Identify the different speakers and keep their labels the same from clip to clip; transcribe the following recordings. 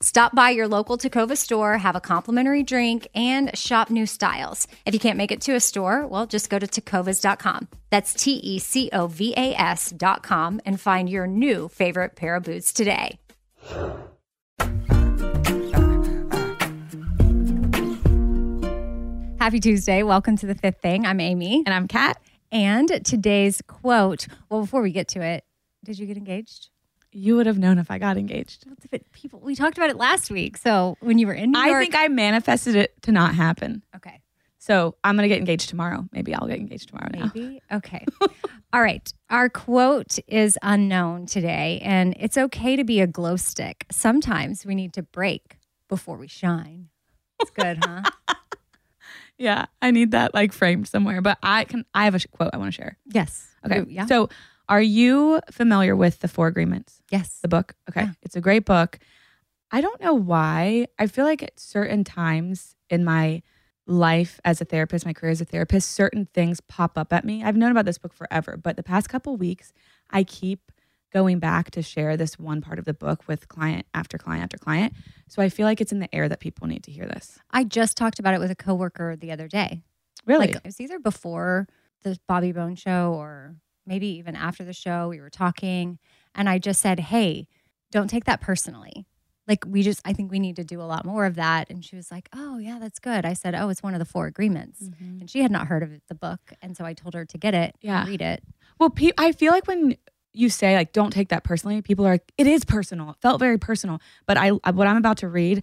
Speaker 1: Stop by your local Tacova store, have a complimentary drink, and shop new styles. If you can't make it to a store, well, just go to tecovas.com. That's T E C O V A S.com and find your new favorite pair of boots today. Happy Tuesday. Welcome to the fifth thing. I'm Amy.
Speaker 2: And I'm Kat.
Speaker 1: And today's quote well, before we get to it, did you get engaged?
Speaker 2: You would have known if I got engaged.
Speaker 1: What's if it, people? We talked about it last week. So when you were in New
Speaker 2: I
Speaker 1: York,
Speaker 2: think I manifested it to not happen.
Speaker 1: okay,
Speaker 2: So I'm gonna get engaged tomorrow. Maybe I'll get engaged tomorrow now.
Speaker 1: maybe okay. All right, our quote is unknown today, and it's okay to be a glow stick. Sometimes we need to break before we shine. It's good, huh?
Speaker 2: Yeah, I need that like framed somewhere. But I can. I have a quote I want to share.
Speaker 1: yes.
Speaker 2: Okay.
Speaker 1: Ooh, yeah.
Speaker 2: So, are you familiar with the Four Agreements?
Speaker 1: yes.
Speaker 2: The book. Okay.
Speaker 1: Yeah.
Speaker 2: It's a great book. I don't know why. I feel like at certain times in my life as a therapist, my career as a therapist, certain things pop up at me. I've known about this book forever, but the past couple weeks, I keep going back to share this one part of the book with client after client after client. So I feel like it's in the air that people need to hear this.
Speaker 1: I just talked about it with a coworker the other day.
Speaker 2: Really?
Speaker 1: Like it was either before the Bobby Bones show or maybe even after the show. We were talking, and I just said, "Hey, don't take that personally." Like we just, I think we need to do a lot more of that. And she was like, "Oh yeah, that's good." I said, "Oh, it's one of the four agreements," mm-hmm. and she had not heard of the book, and so I told her to get it,
Speaker 2: Yeah.
Speaker 1: read it.
Speaker 2: Well, pe- I feel like when you say like don't take that personally, people are like it is personal. It felt very personal, but I- what I'm about to read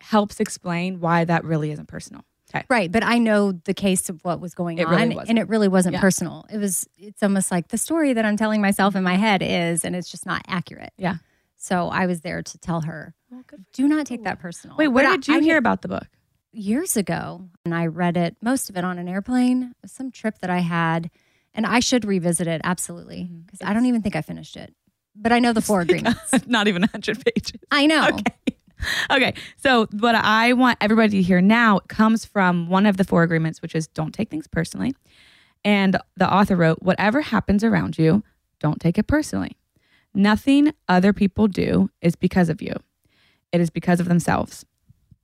Speaker 2: helps explain why that really isn't personal. Okay.
Speaker 1: Right, but I know the case of what was going
Speaker 2: It
Speaker 1: on,
Speaker 2: really
Speaker 1: and it really wasn't
Speaker 2: Yeah.
Speaker 1: personal. It was. It's almost like the story that I'm telling myself in my head is, and it's just not accurate.
Speaker 2: Yeah.
Speaker 1: So I was there to tell her, do not take that personal.
Speaker 2: Wait, where
Speaker 1: But
Speaker 2: did you
Speaker 1: I
Speaker 2: hear about the book?
Speaker 1: years ago? And I read it, most of it on an airplane, some trip that I had, and I should revisit it absolutely mm-hmm. because I don't even think I finished it. But I know the four agreements.
Speaker 2: Not even 100 pages.
Speaker 1: I know.
Speaker 2: Okay. Okay. So, what I want everybody to hear now comes from one of the four agreements, which is don't take things personally. And the author wrote, whatever happens around you, don't take it personally. Nothing other people do is because of you, it is because of themselves.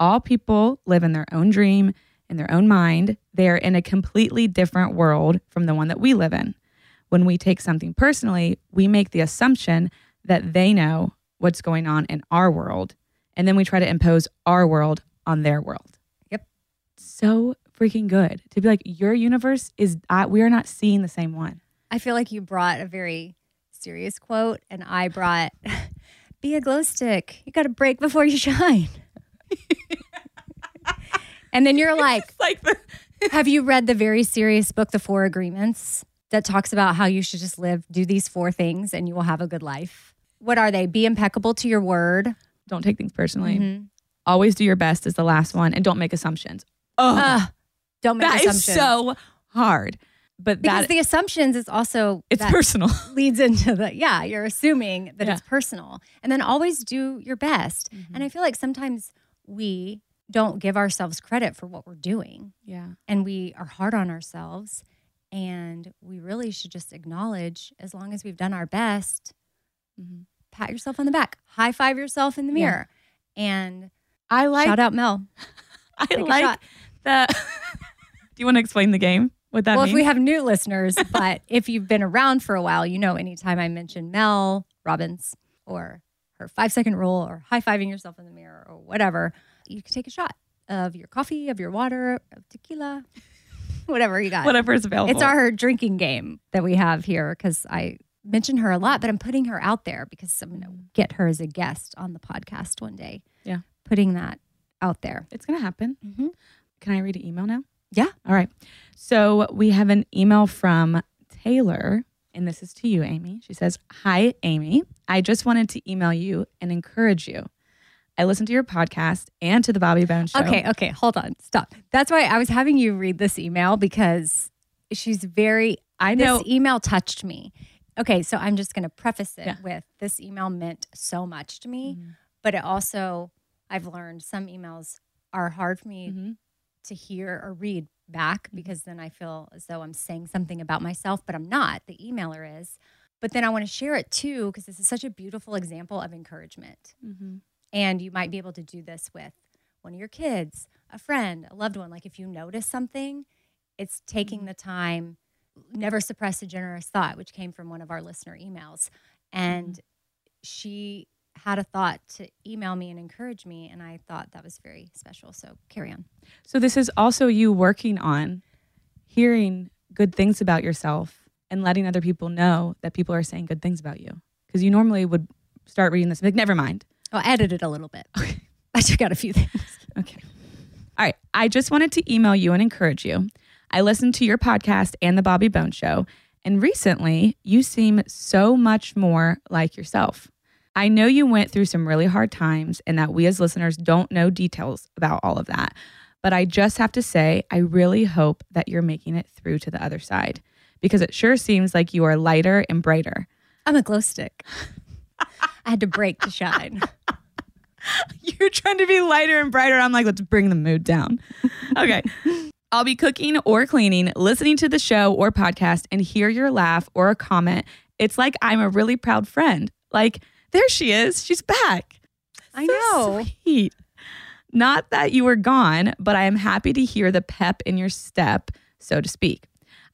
Speaker 2: All people live in their own dream, in their own mind. They are in a completely different world from the one that we live in. When we take something personally, we make the assumption that they know what's going on in our world, and then we try to impose our world on their world.
Speaker 1: Yep.
Speaker 2: So freaking good to be like, your universe is, uh, we are not seeing the same one.
Speaker 1: I feel like you brought a very serious quote, and I brought, be a glow stick. You got to break before you shine. and then you're like,
Speaker 2: Like, the,
Speaker 1: Have you read the very serious book, The Four Agreements, that talks about how you should just live, do these four things, and you will have a good life? What are they? Be impeccable to your word.
Speaker 2: Don't take things personally.
Speaker 1: Mhm.
Speaker 2: Always do your best is the last one, and don't make assumptions. Oh,
Speaker 1: Ugh, don't make
Speaker 2: that is
Speaker 1: assumptions.
Speaker 2: so hard. but
Speaker 1: because
Speaker 2: that
Speaker 1: the assumptions is also
Speaker 2: it's
Speaker 1: that
Speaker 2: personal.
Speaker 1: leads into the yeah you're assuming that
Speaker 2: Yeah.
Speaker 1: it's personal and then always do your best
Speaker 2: Mm-hmm.
Speaker 1: and i feel like sometimes we don't give ourselves credit for what we're doing
Speaker 2: yeah.
Speaker 1: and we are hard on ourselves and we really should just acknowledge as long as we've done our best
Speaker 2: Mhm.
Speaker 1: Pat yourself on the back high five yourself in the
Speaker 2: Yeah.
Speaker 1: mirror and
Speaker 2: I like
Speaker 1: shout out mel
Speaker 2: I
Speaker 1: a
Speaker 2: like the Do you want to explain the game? What that
Speaker 1: well
Speaker 2: means?
Speaker 1: if we have new listeners but if you've been around for a while you know anytime i mention mel robbins or her five second rule or high fiving yourself in the mirror or whatever you can take a shot of your coffee of your water of tequila whatever you got
Speaker 2: Whatever is available.
Speaker 1: It's our drinking game that we have here because I mention her a lot, but I'm putting her out there because I'm going to get her as a guest on the podcast one day.
Speaker 2: Yeah.
Speaker 1: Putting that out there.
Speaker 2: It's gonna happen.
Speaker 1: Mhm.
Speaker 2: Can I read an email now?
Speaker 1: Yeah.
Speaker 2: All right. So we have an email from Taylor, and this is to you, Amy. She says, Hi, Amy. I just wanted to email you and encourage you. I listened to your podcast and to the Bobby Bones show.
Speaker 1: Okay, okay, hold on. Stop. That's why I was having you read this email because she's very
Speaker 2: I know.
Speaker 1: This email touched me. Okay, so I'm just going to preface it
Speaker 2: Yeah.
Speaker 1: with this email meant so much to me,
Speaker 2: Mhm.
Speaker 1: but it also I've learned some emails are hard for me
Speaker 2: Mhm.
Speaker 1: to hear or read back because then I feel as though I'm saying something about myself, but I'm not. The emailer is. But then I want to share it too because this is such a beautiful example of encouragement.
Speaker 2: Mhm.
Speaker 1: And you might be able to do this with one of your kids, a friend, a loved one. Like if you notice something, it's taking the time, never suppress a generous thought, which came from one of our listener emails. And mm-hmm. she had a thought to email me and encourage me. And I thought that was very special. So carry on.
Speaker 2: So this is also you working on hearing good things about yourself and letting other people know that people are saying good things about you. Because you normally would start reading this like, never mind.
Speaker 1: Oh, I edited a little bit. I took out a few things.
Speaker 2: Okay. All right. I just wanted to email you and encourage you. I listened to your podcast and the Bobby Bones show, and recently you seem so much more like yourself. I know you went through some really hard times and that we as listeners don't know details about all of that. But I just have to say, I really hope that you're making it through to the other side because it sure seems like you are lighter and brighter.
Speaker 1: I'm a glow stick. I had to break to shine.
Speaker 2: You're trying to be lighter and brighter. I'm like, let's bring the mood down. Okay. I'll be cooking or cleaning, listening to the show or podcast, and hear your laugh or a comment. It's like I'm a really proud friend. Like, there she is. She's back.
Speaker 1: I
Speaker 2: So
Speaker 1: know.
Speaker 2: Sweet. Not that you were gone, but I am happy to hear the pep in your step, so to speak.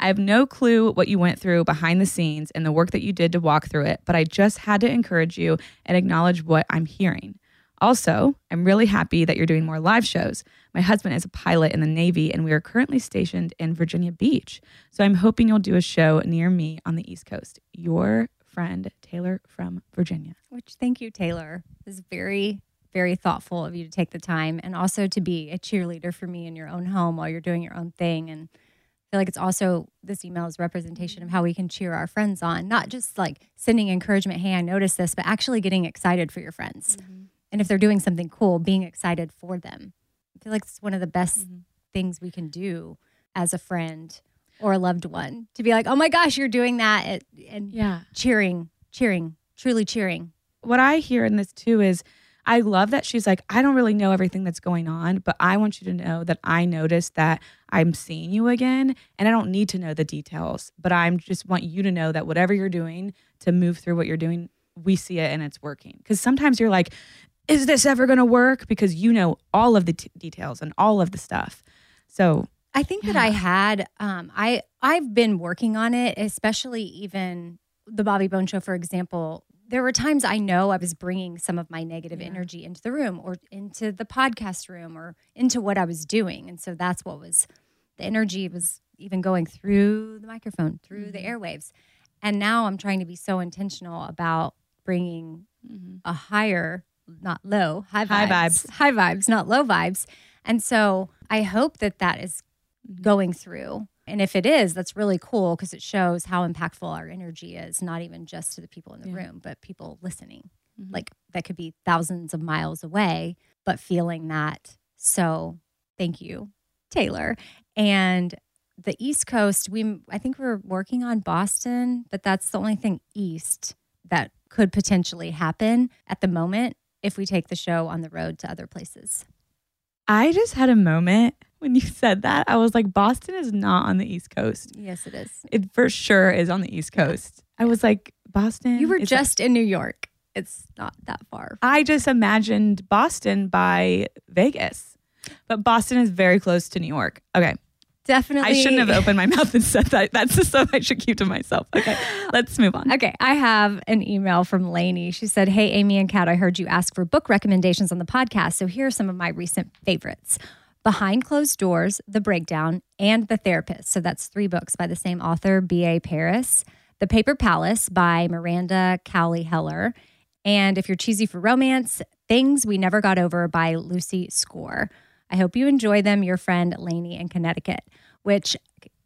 Speaker 2: I have no clue what you went through behind the scenes and the work that you did to walk through it, but I just had to encourage you and acknowledge what I'm hearing. Also, I'm really happy that you're doing more live shows. My husband is a pilot in the Navy, and we are currently stationed in Virginia Beach. So I'm hoping you'll do a show near me on the East Coast. Your friend, Taylor from Virginia.
Speaker 1: Which thank you, Taylor. This is very, very thoughtful of you to take the time and also to be a cheerleader for me in your own home while you're doing your own thing. And I feel like it's also this email is representation of how we can cheer our friends on, not just like sending encouragement, hey, I noticed this, but actually getting excited for your friends. Mm-hmm. And if they're doing something cool, being excited for them. I feel like it's one of the best mm-hmm. things we can do as a friend or a loved one to be like, oh my gosh, you're doing that. And- And
Speaker 2: Yeah.
Speaker 1: cheering, cheering, truly cheering.
Speaker 2: what I hear in this too is I love that she's like, I don't really know everything that's going on, but I want you to know that I noticed that I'm seeing you again and I don't need to know the details, but I'm just want you to know that whatever you're doing to move through what you're doing, we see it and it's working. Because sometimes you're like, is this ever going to work? Because you know all of the t- details and all of the stuff. So,
Speaker 1: I think that I had um I I've been working on it, especially even the Bobby Bones show for example. There were times I know I was bringing some of my negative
Speaker 2: Yeah.
Speaker 1: energy into the room or into the podcast room or into what I was doing. And so that's what was the energy was even going through the microphone, through the airwaves. And now I'm trying to be so intentional about bringing a higher, not low, high vibes,
Speaker 2: High vibes.
Speaker 1: high vibes, not low vibes. And so I hope that that is going through. And if it is, that's really cool because it shows how impactful our energy is, not even just to the people in the
Speaker 2: Yeah.
Speaker 1: room, but people listening. Mm-hmm. Like that could be thousands of miles away, but feeling that. So thank you, Taylor. And the East Coast, we I think we're working on Boston, but that's the only thing east that could potentially happen at the moment if we take the show on the road to other places.
Speaker 2: I just had a moment when you said that. I was like, Boston is not on the East Coast.
Speaker 1: Yes, it is.
Speaker 2: It for sure is on the East Coast. I was like, Boston.
Speaker 1: You were just in New York. It's not that far.
Speaker 2: I just imagined Boston by Vegas, but Boston is very close to New York. Okay.
Speaker 1: Definitely.
Speaker 2: I shouldn't have opened my mouth and said that. That's the stuff I should keep to myself. Okay. Let's move on.
Speaker 1: Okay, I have an email from Lainey. She said, Hey, Amy and Kat, I heard you ask for book recommendations on the podcast. So here are some of my recent favorites Behind Closed Doors, The Breakdown, and The Therapist. So that's three books by the same author, B.A. Paris. The Paper Palace by Miranda Cowley Heller. And if you're cheesy for romance, Things We Never Got Over by Lucy Score. I hope you enjoy them, your friend Lainey in Connecticut, which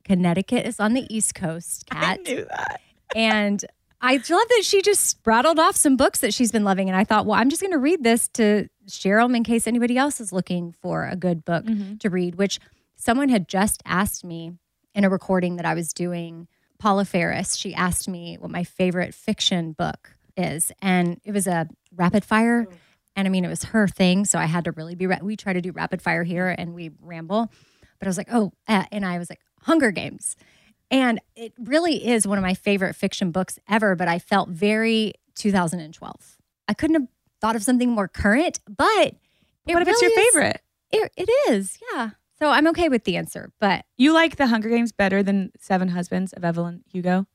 Speaker 1: Connecticut is on the East Coast, Kat.
Speaker 2: I knew that.
Speaker 1: And I love that she just rattled off some books that she's been loving. And I thought, well, I'm just going to read this to share them in case anybody else is looking for a good book mm-hmm. to read, which someone had just asked me in a recording that I was doing. Paula Faris, she asked me what my favorite fiction book is. And it was a rapid fire. And I mean, it was her thing. So I had to really be, ra- we try to do rapid fire here and we ramble. But I was like, oh, uh, and I was like, Hunger Games. And it really is one of my favorite fiction books ever, but I felt very 2012. I couldn't have thought of something more current, but
Speaker 2: what if it's your
Speaker 1: really is-
Speaker 2: favorite?
Speaker 1: It, it is, yeah. So I'm okay with the answer, but
Speaker 2: You like The Hunger Games better than Seven Husbands of Evelyn Hugo?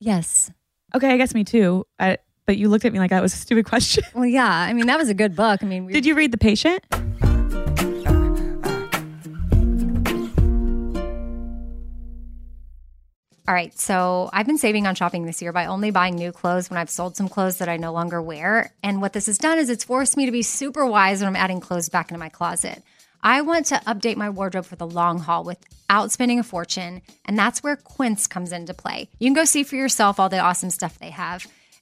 Speaker 1: yes.
Speaker 2: Okay, I guess me too. I, but you looked at me like that was a stupid question.
Speaker 1: Well, yeah. I mean, that was a good book. I mean, we,
Speaker 2: Did you read The Patient?
Speaker 1: All right, so I've been saving on shopping this year by only buying new clothes when I've sold some clothes that I no longer wear. And what this has done is it's forced me to be super wise when I'm adding clothes back into my closet. I want to update my wardrobe for the long haul without spending a fortune, and that's where Quince comes into play. You can go see for yourself all the awesome stuff they have.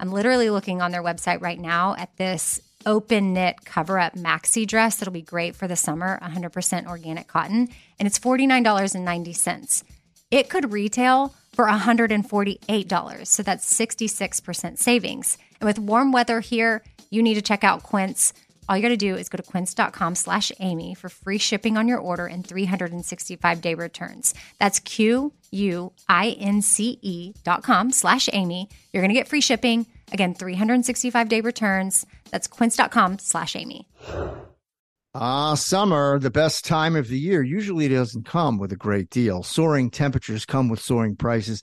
Speaker 1: I'm literally looking on their website right now at this open knit cover up maxi dress that'll be great for the summer, 100% organic cotton, and it's $49.90. It could retail for $148, so that's 66% savings. And with warm weather here, you need to check out Quince. All you got to do is go to quince.com slash Amy for free shipping on your order and 365 day returns. That's Q U I N C E dot com slash Amy. You're going to get free shipping. Again, 365 day returns. That's quince.com slash Amy.
Speaker 3: Ah, summer, the best time of the year, usually doesn't come with a great deal. Soaring temperatures come with soaring prices,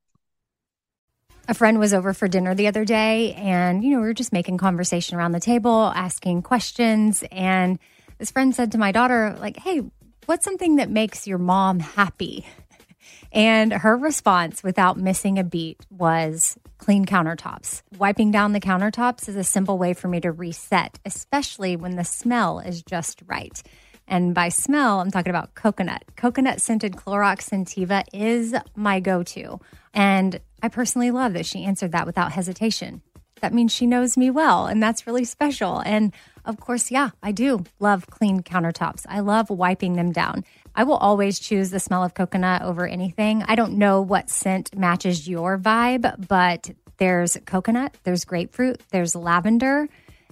Speaker 1: A friend was over for dinner the other day and you know we were just making conversation around the table asking questions and this friend said to my daughter like hey what's something that makes your mom happy and her response without missing a beat was clean countertops wiping down the countertops is a simple way for me to reset especially when the smell is just right and by smell, I'm talking about coconut. Coconut scented Clorox Scentiva is my go to. And I personally love that she answered that without hesitation. that means she knows me well. And that's really special. And of course, yeah, I do love clean countertops. I love wiping them down. I will always choose the smell of coconut over anything. I don't know what scent matches your vibe, but there's coconut, there's grapefruit, there's lavender.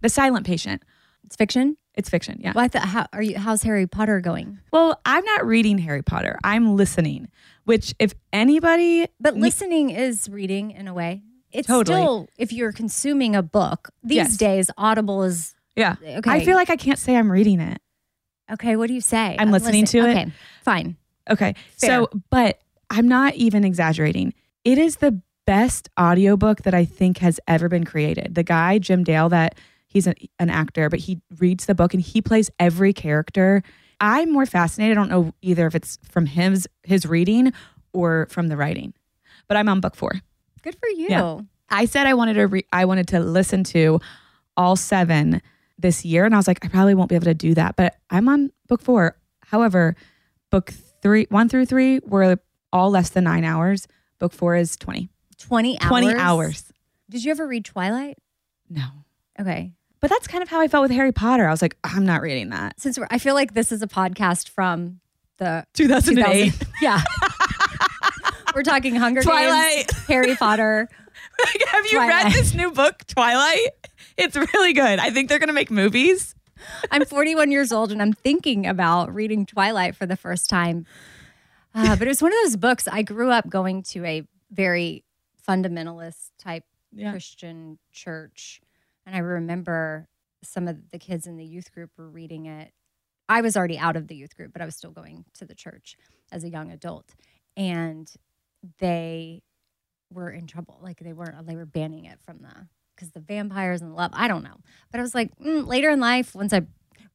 Speaker 2: The Silent Patient.
Speaker 1: It's fiction.
Speaker 2: It's fiction, yeah.
Speaker 1: Well, I thought, how are you? How's Harry Potter going?
Speaker 2: Well, I'm not reading Harry Potter. I'm listening, which if anybody
Speaker 1: But listening is reading in a way. It's
Speaker 2: Totally.
Speaker 1: still if you're consuming a book these
Speaker 2: Yes.
Speaker 1: days. Audible is
Speaker 2: yeah.
Speaker 1: okay.
Speaker 2: I feel like I can't say I'm reading it.
Speaker 1: okay. What do you say?
Speaker 2: I'm listening to it.
Speaker 1: Okay, fine.
Speaker 2: Okay.
Speaker 1: Fair.
Speaker 2: So, but I'm not even exaggerating. It is the best audiobook that I think has ever been created. The guy, Jim Dale, that he's a, an actor, but he reads the book and he plays every character. I'm more fascinated. I don't know either if it's from his his reading or from the writing. But I'm on book 4.
Speaker 1: Good for you.
Speaker 2: Yeah. I said I wanted to re- I wanted to listen to all 7 this year and I was like I probably won't be able to do that, but I'm on book 4. However, book 3 1 through 3 were all less than 9 hours. Book 4 is 20.
Speaker 1: 20 hours.
Speaker 2: 20 hours.
Speaker 1: Did you ever read Twilight?
Speaker 2: No.
Speaker 1: Okay.
Speaker 2: But that's kind of how I felt with Harry Potter. I was like, I'm not reading that.
Speaker 1: Since we're, I feel like this is a podcast from the
Speaker 2: 2008.
Speaker 1: 2000 yeah. we're talking Hunger
Speaker 2: Twilight.
Speaker 1: Games, Harry Potter.
Speaker 2: like, Have you read this new book, Twilight? It's really good. I think they're going to make movies.
Speaker 1: I'm 41 years old and I'm thinking about reading Twilight for the first time. Uh, but it was one of those books. I grew up going to a very fundamentalist type
Speaker 2: Yeah.
Speaker 1: Christian church. And I remember some of the kids in the youth group were reading it. I was already out of the youth group, but I was still going to the church as a young adult. And they were in trouble. Like they weren't, they were banning it from the, because the vampires and love, I don't know. But I was like, mm, later in life, once I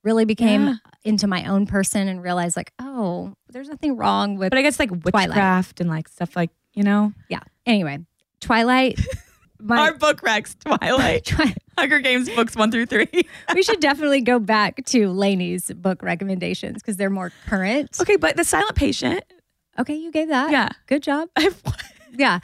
Speaker 1: really became
Speaker 2: Yeah.
Speaker 1: into my own person and realized, like, oh, there's nothing wrong with
Speaker 2: But I guess like witchcraft and like stuff like, you know,
Speaker 1: yeah. Anyway, Twilight. My,
Speaker 2: our book Rex, Twilight,
Speaker 1: Twi-
Speaker 2: Hunger Games books one through three.
Speaker 1: we should definitely go back to Lainey's book recommendations because they're more current.
Speaker 2: okay, but The Silent Patient.
Speaker 1: Okay, you gave that.
Speaker 2: Yeah.
Speaker 1: Good job. Yeah.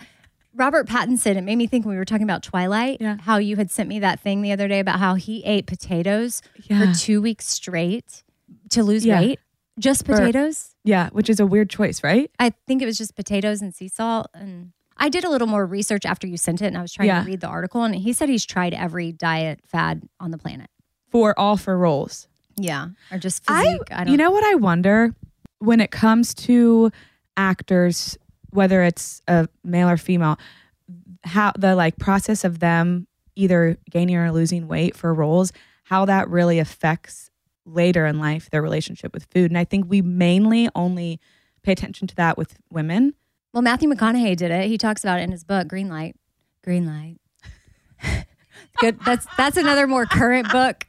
Speaker 1: Robert Pattinson, it made me think when we were talking about Twilight,
Speaker 2: Yeah.
Speaker 1: how you had sent me that thing the other day about how he ate potatoes
Speaker 2: Yeah.
Speaker 1: for two weeks straight to lose
Speaker 2: Yeah.
Speaker 1: weight. Just potatoes?
Speaker 2: yeah, which is a weird choice, right?
Speaker 1: I think it was just potatoes and sea salt. And I did a little more research after you sent it and I was trying
Speaker 2: Yeah.
Speaker 1: to read the article. And he said he's tried every diet fad on the planet.
Speaker 2: For all for roles.
Speaker 1: Yeah. Or just
Speaker 2: I,
Speaker 1: physique. I, don't
Speaker 2: you know what I wonder when it comes to actors, whether it's a male or female, how the like process of them either gaining or losing weight for roles, how that really affects later in life their relationship with food. And I think we mainly only pay attention to that with women.
Speaker 1: Well, Matthew McConaughey did it. He talks about it in his book, Green Light. Green Light. Good. That's that's another more current book.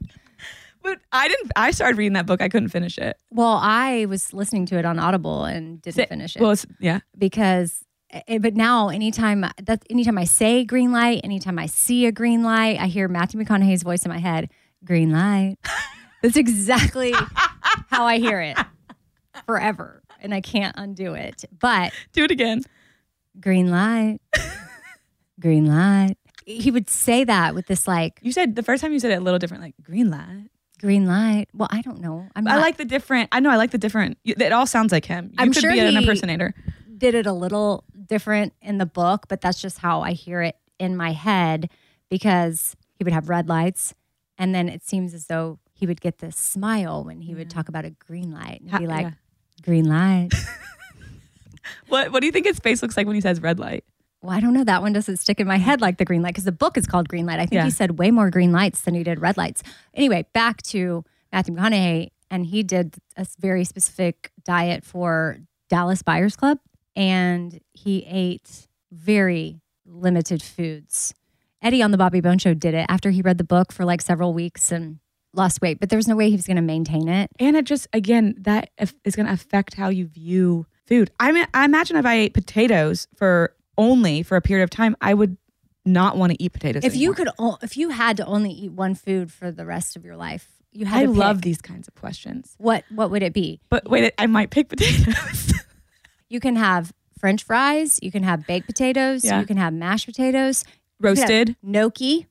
Speaker 2: But I didn't. I started reading that book. I couldn't finish it.
Speaker 1: Well, I was listening to it on Audible and didn't finish it
Speaker 2: Well, it's, yeah.
Speaker 1: because. eh, But now, anytime that anytime I say green light, anytime I see a green light, I hear Matthew McConaughey's voice in my head. Green light. That's exactly how I hear it forever, and I can't undo it. But
Speaker 2: Do it again.
Speaker 1: green light, green light. He would say that with this like
Speaker 2: You said the first time you said it a little different, like green light.
Speaker 1: green light. Well, I don't know. I'm
Speaker 2: I
Speaker 1: not-
Speaker 2: like the different. I know. I like the different. It all sounds like him. You
Speaker 1: I'm
Speaker 2: could
Speaker 1: sure
Speaker 2: be an
Speaker 1: he-
Speaker 2: impersonator.
Speaker 1: did it a little different in the book, but that's just how I hear it in my head because he would have red lights, and then it seems as though he would get this smile when he would talk about a green light and
Speaker 2: Ha-
Speaker 1: be like,
Speaker 2: yeah.
Speaker 1: "Green light."
Speaker 2: What What do you think his face looks like when he says red light?
Speaker 1: well, I don't know. That one doesn't stick in my head like the green light because the book is called Green Light. I think
Speaker 2: Yeah.
Speaker 1: he said way more green lights than he did red lights. Anyway, back to Matthew McConaughey, and he did a very specific diet for Dallas Buyers Club, and he ate very limited foods. Eddie on the Bobby Bones Show did it after he read the book for like several weeks and lost weight, but there was no way he was going to maintain it.
Speaker 2: And it just again that is going to affect how you view food. I mean, I imagine if I ate potatoes for only for a period of time, I would not want to eat potatoes.
Speaker 1: If you could, o- if you had to only eat one food for the rest of your life, you had
Speaker 2: I
Speaker 1: to
Speaker 2: love these kinds of questions.
Speaker 1: What what would it be?
Speaker 2: But wait, I might pick potatoes.
Speaker 1: You can have French fries. You can have baked potatoes.
Speaker 2: Yeah.
Speaker 1: You can have mashed potatoes. You can have
Speaker 2: Roasted.
Speaker 1: gnocchi.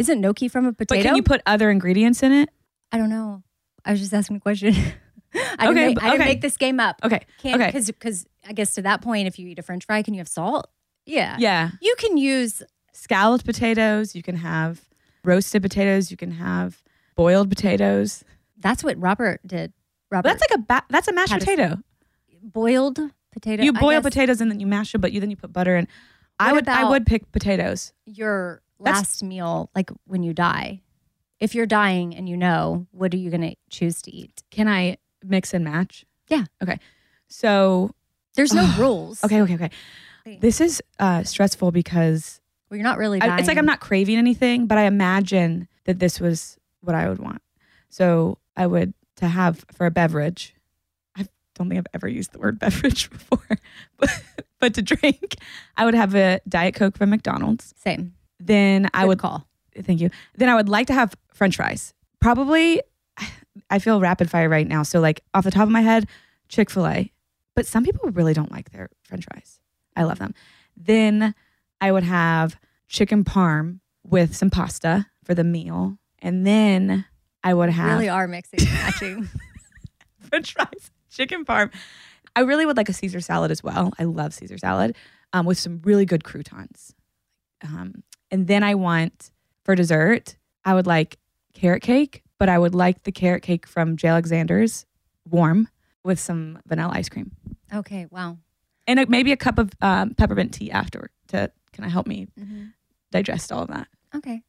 Speaker 1: Isn't gnocchi from a potato?
Speaker 2: But can you put other ingredients in it?
Speaker 1: I don't know. I was just asking a question. I,
Speaker 2: Okay,
Speaker 1: didn't, make, I didn't make this game up.
Speaker 2: Okay.
Speaker 1: Can
Speaker 2: okay.
Speaker 1: because because I guess to that point, if you eat a French fry, can you have salt? Yeah.
Speaker 2: Yeah.
Speaker 1: You can use
Speaker 2: Scalloped potatoes. You can have roasted potatoes. You can have boiled potatoes.
Speaker 1: that's what Robert did. Robert
Speaker 2: That's like a ba- that's a mashed
Speaker 1: Had a-
Speaker 2: potato.
Speaker 1: boiled potato.
Speaker 2: You boil potatoes and then you mash them, but you then you put butter in. I
Speaker 1: What
Speaker 2: would I would pick potatoes.
Speaker 1: Your last meal, like when you die, if you're dying and you know, what are you going to choose to eat?
Speaker 2: Can I mix and match?
Speaker 1: Yeah.
Speaker 2: Okay. So
Speaker 1: There's no rules.
Speaker 2: okay, okay, okay.
Speaker 1: Wait.
Speaker 2: This is uh, stressful because
Speaker 1: Well, you're not really dying.
Speaker 2: I, it's like I'm not craving anything, but I imagine that this was what I would want. So I would to have for a beverage. I don't think I've ever used the word beverage before, but, but to drink, I would have a diet coke from McDonald's.
Speaker 1: Same.
Speaker 2: Then I would
Speaker 1: call.
Speaker 2: thank you. Then I would like to have French fries. Probably, I feel rapid fire right now. So like off the top of my head, Chick Fil A. But some people really don't like their French fries. I love them. Then I would have chicken parm with some pasta for the meal, and then I would have
Speaker 1: Really are mixing and matching.
Speaker 2: French fries, chicken parm. I really would like a Caesar salad as well. I love Caesar salad um, with some really good croutons. Um, and then I want for dessert, I would like carrot cake, but I would like the carrot cake from J. Alexander's warm with some vanilla ice cream
Speaker 1: okay. Wow.
Speaker 2: and a, maybe a cup of um, peppermint tea after to kind of help me digest all of that.
Speaker 1: Okay.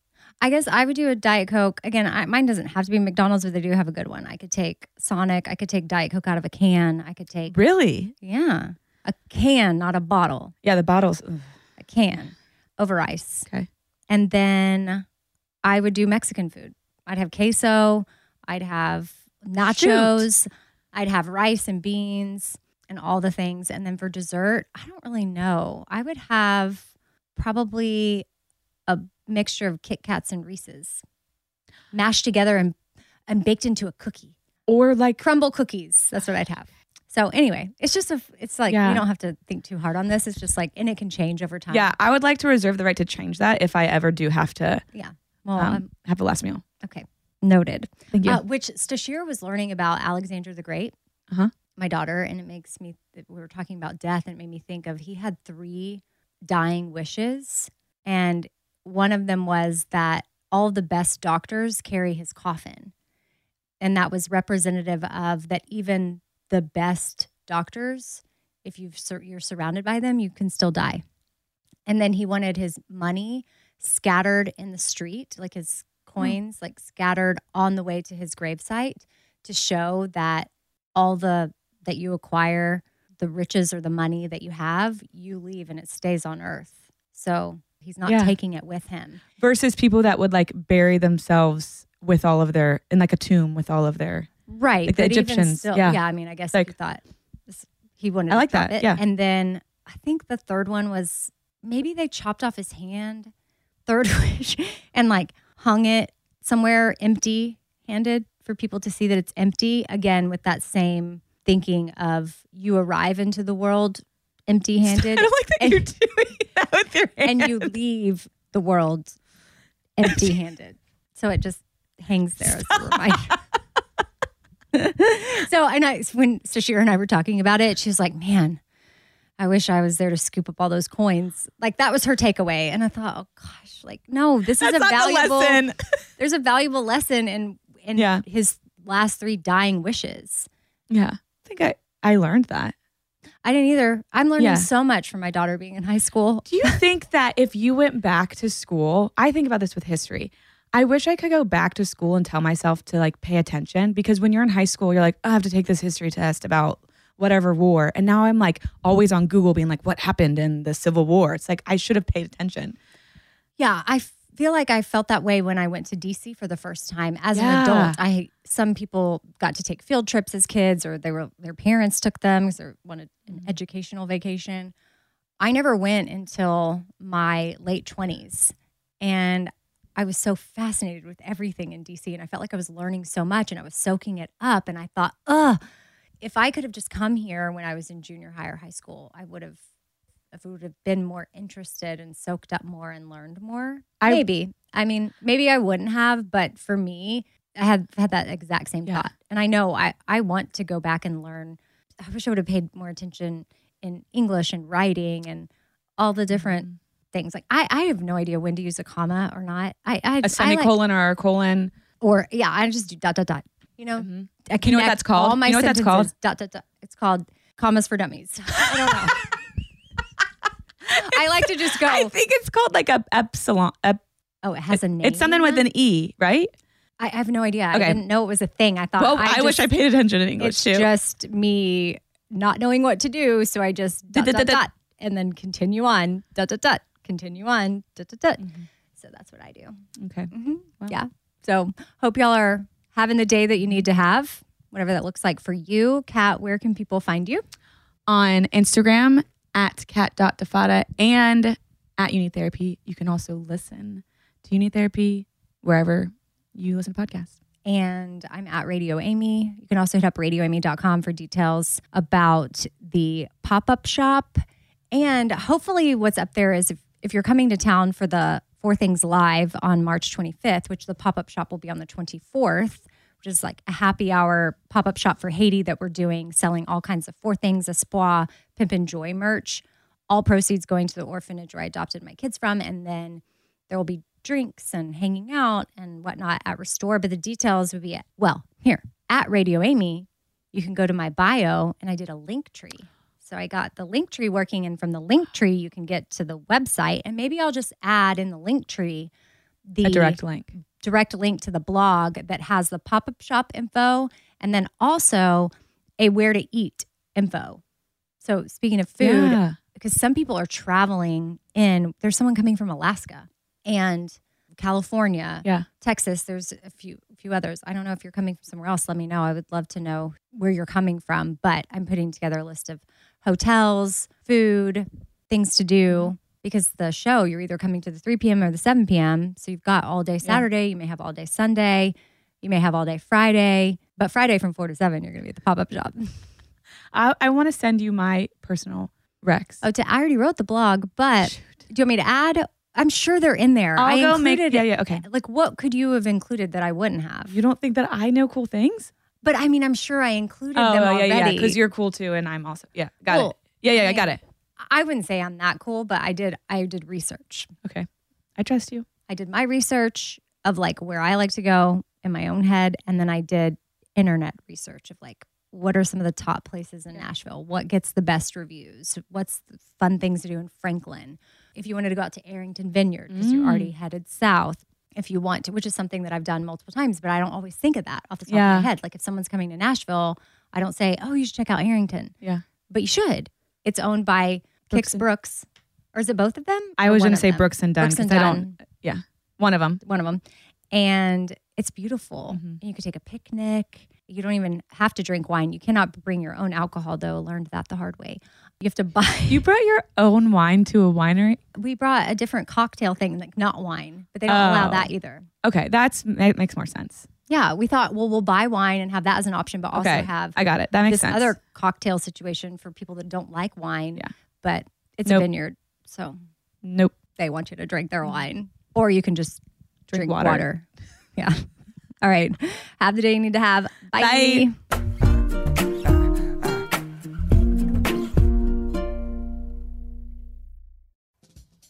Speaker 1: I guess I would do a Diet Coke. Again, I, mine doesn't have to be McDonald's, but they do have a good one. I could take Sonic. I could take Diet Coke out of a can. I could take,
Speaker 2: Really?
Speaker 1: yeah, a can, not a bottle,
Speaker 2: Yeah, the bottles. ugh.
Speaker 1: a can over ice.
Speaker 2: Okay.
Speaker 1: And then I would do Mexican food. I'd have queso. I'd have nachos. I'd have rice and beans and all the things. And then for dessert, I don't really know. I would have probably a mixture of Kit Kats and Reese's mashed together and, and baked into a cookie.
Speaker 2: Or like
Speaker 1: Crumbl cookies. That's what I'd have. So anyway, it's just a, it's like,
Speaker 2: Yeah.
Speaker 1: you don't have to think too hard on this. It's just like, and it can change over time.
Speaker 2: yeah, I would like to reserve the right to change that if I ever do have to Yeah,
Speaker 1: Well,
Speaker 2: um,
Speaker 1: um,
Speaker 2: have the last meal.
Speaker 1: okay. Noted.
Speaker 2: Thank you.
Speaker 1: Uh, which Stashir was learning about Alexander the Great,
Speaker 2: Uh-huh.
Speaker 1: my daughter, and it makes me. We were talking about death, and it made me think of he had three dying wishes, and one of them was that all the best doctors carry his coffin, and that was representative of that even the best doctors, if you've sur- you're surrounded by them, you can still die. And then he wanted his money scattered in the street, like his hmm. coins, like scattered on the way to his gravesite to show that all the that you acquire, the riches or the money that you have, you leave and it stays on earth. So he's not
Speaker 2: Yeah.
Speaker 1: taking it with him.
Speaker 2: Versus people that would like bury themselves with all of their in like a tomb with all of their
Speaker 1: Right.
Speaker 2: Like the Egyptians,
Speaker 1: Still,
Speaker 2: yeah.
Speaker 1: yeah. I mean, I guess
Speaker 2: Like-
Speaker 1: you thought this, he wanted
Speaker 2: I like that,
Speaker 1: it.
Speaker 2: yeah.
Speaker 1: And then I think the third one was maybe they chopped off his hand, third wish, and like hung it somewhere empty handed for people to see that it's empty. Again, with that same thinking of you arrive into the world empty
Speaker 2: I
Speaker 1: handed
Speaker 2: don't like that
Speaker 1: and-
Speaker 2: you're doing that with your hand.
Speaker 1: and you leave the world empty handed. So it just hangs there as a reminder. so and I when Sashira and I were talking about it, she was like, Man, I wish I was there to scoop up all those coins. Like that was her takeaway. And I thought, oh gosh, like, no, this
Speaker 2: That's
Speaker 1: is a
Speaker 2: not the
Speaker 1: valuable
Speaker 2: lesson.
Speaker 1: there's a valuable lesson in in
Speaker 2: Yeah.
Speaker 1: his last three dying wishes.
Speaker 2: Yeah. I think I, I learned that.
Speaker 1: I didn't either. I'm learning
Speaker 2: Yeah.
Speaker 1: so much from my daughter being in high school.
Speaker 2: Do you think that if you went back to school, I think about this with history. I wish I could go back to school and tell myself to like pay attention because when you're in high school, you're like, "Oh, I have to take this history test about whatever war. And now I'm like always on Google being like, what happened in the Civil War? It's like I should have paid attention.
Speaker 1: Yeah, I feel like I felt that way when I went to DC for the first time as
Speaker 2: Yeah.
Speaker 1: an adult. I some people got to take field trips as kids, or they were their parents took them because they wanted an mm-hmm. educational vacation. I never went until my late twenties, and I was so fascinated with everything in DC, and I felt like I was learning so much, and I was soaking it up. And I thought, ugh, if I could have just come here when I was in junior high or high school, I would have. If I would have been more interested and soaked up more and learned more,
Speaker 2: I-
Speaker 1: maybe. I mean, maybe I wouldn't have, but for me, I had had that exact same
Speaker 2: Yeah.
Speaker 1: thought. And I know I I want to go back and learn. I wish I would have paid more attention in English and writing and all the different
Speaker 2: Mm-hmm.
Speaker 1: Things. Like I I have no idea when to use a comma or not. I I,
Speaker 2: A
Speaker 1: I like,
Speaker 2: semicolon or a colon.
Speaker 1: or yeah, I just do dot dot dot. You know,
Speaker 2: Mhm.
Speaker 1: I
Speaker 2: You know what that's called?
Speaker 1: All my
Speaker 2: You know what that's
Speaker 1: sentences, Dot dot dot. It's called commas for dummies. I don't know. I like to just go.
Speaker 2: I think it's called like a epsilon. Ep-
Speaker 1: oh, it has a name.
Speaker 2: it's something with an E, right?
Speaker 1: I I have no idea.
Speaker 2: Okay.
Speaker 1: I didn't know it was a thing. I thought.
Speaker 2: well, I, wish I paid attention in English
Speaker 1: It's
Speaker 2: too.
Speaker 1: just me not knowing what to do, so I just dot,
Speaker 2: dot.
Speaker 1: dot, and then continue on dot dot dot, continue on dot dot dot.
Speaker 2: Mm-hmm.
Speaker 1: So that's what I do.
Speaker 2: okay.
Speaker 1: hmm
Speaker 2: Wow.
Speaker 1: Yeah. So hope y'all are having the day that you need to have, whatever that looks like for you. Kat, where can people find you?
Speaker 2: On Instagram at cat.defada and at Unitherapy. You can also listen to Unitherapy wherever you listen to podcasts.
Speaker 1: And I'm at Radio Amy. You can also hit up radioamy.com for details about the pop up shop. And hopefully, what's up there is if, if you're coming to town for the Four Things Live on March 25th, which the pop up shop will be on the 24th, which is like a happy hour pop up shop for Haiti that we're doing, selling all kinds of Four Things, Espoir, Pimp and Joy merch. All proceeds going to the orphanage where I adopted my kids from. And then there will be drinks and hanging out and whatnot at Restore. But the details would be at, well, here at Radio Amy, you can go to my bio and I did a link tree. So I got the link tree working, and from the link tree, you can get to the website. And maybe I'll just add in the link tree the
Speaker 2: A direct link.
Speaker 1: direct link to the blog that has the pop up shop info and then also a where to eat info. So speaking of food,
Speaker 2: Yeah.
Speaker 1: because some people are traveling in, there's someone coming from Alaska and California,
Speaker 2: Yeah.
Speaker 1: Texas. There's a few few others. I don't know if you're coming from somewhere else. Let me know. I would love to know where you're coming from. But I'm putting together a list of hotels, food, things to do. Mm-hmm. Because the show, you're either coming to the 3 p.m. or the 7 p.m. So you've got all day Saturday. You may have all day Sunday. You may have all day Friday. But Friday from 4 to 7, you're going to be at the pop up shop.
Speaker 2: I, I want to send you my personal Rex.
Speaker 1: Oh, to, I already wrote the blog, but do you want me to add? I'm sure they're in there.
Speaker 2: I'll
Speaker 1: I
Speaker 2: go make-
Speaker 1: included,
Speaker 2: yeah, yeah, okay.
Speaker 1: Like, what could you have included that I wouldn't have?
Speaker 2: You don't think that I know cool things?
Speaker 1: But I mean, I'm sure I included
Speaker 2: Oh,
Speaker 1: them
Speaker 2: yeah,
Speaker 1: already.
Speaker 2: yeah, because you're cool too, and I'm also yeah. Got
Speaker 1: Well,
Speaker 2: it. Yeah, yeah,
Speaker 1: I
Speaker 2: I got it.
Speaker 1: I wouldn't say I'm that cool, but I did. I did research.
Speaker 2: Okay, I trust you.
Speaker 1: I did my research of like where I like to go in my own head, and then I did internet research of like what are some of the top places in Nashville? What gets the best reviews? What's the fun things to do in Franklin? If you wanted to go out to Arrington Vineyard because you're
Speaker 2: Mm.
Speaker 1: already headed south, if you want to, which is something that I've done multiple times, but I don't always think of that off the top
Speaker 2: Yeah.
Speaker 1: of my head. Like if someone's coming to Nashville, I don't say, "Oh, you should check out Harrington."
Speaker 2: Yeah,
Speaker 1: but you should. It's owned by
Speaker 2: Brooks
Speaker 1: Kix
Speaker 2: and-
Speaker 1: Brooks, or is it both of them?
Speaker 2: I was going to say
Speaker 1: them?
Speaker 2: Brooks and Dunn
Speaker 1: Brooks and
Speaker 2: because I
Speaker 1: Dunn
Speaker 2: don't. Yeah, one of them.
Speaker 1: one of them. And it's beautiful.
Speaker 2: Mhm.
Speaker 1: And you could take a picnic. You don't even have to drink wine. You cannot bring your own alcohol, though. Learned that the hard way. You have to buy.
Speaker 2: You brought your own wine to a winery.
Speaker 1: we brought a different cocktail thing, like not wine, but they don't allow
Speaker 2: Oh.
Speaker 1: that either.
Speaker 2: Okay, that's that makes more sense.
Speaker 1: Yeah, we thought, well, we'll buy wine and have that as an option, but also
Speaker 2: okay,
Speaker 1: have
Speaker 2: I got it. That makes
Speaker 1: this
Speaker 2: sense.
Speaker 1: other cocktail situation for people that don't like wine.
Speaker 2: Yeah.
Speaker 1: But it's
Speaker 2: Nope.
Speaker 1: a vineyard, so
Speaker 2: nope.
Speaker 1: they want you to drink their wine, or you can just
Speaker 2: Drink
Speaker 1: drink,
Speaker 2: water.
Speaker 1: water. Yeah. All right. Have the day you need to have. Bye.
Speaker 2: Bye.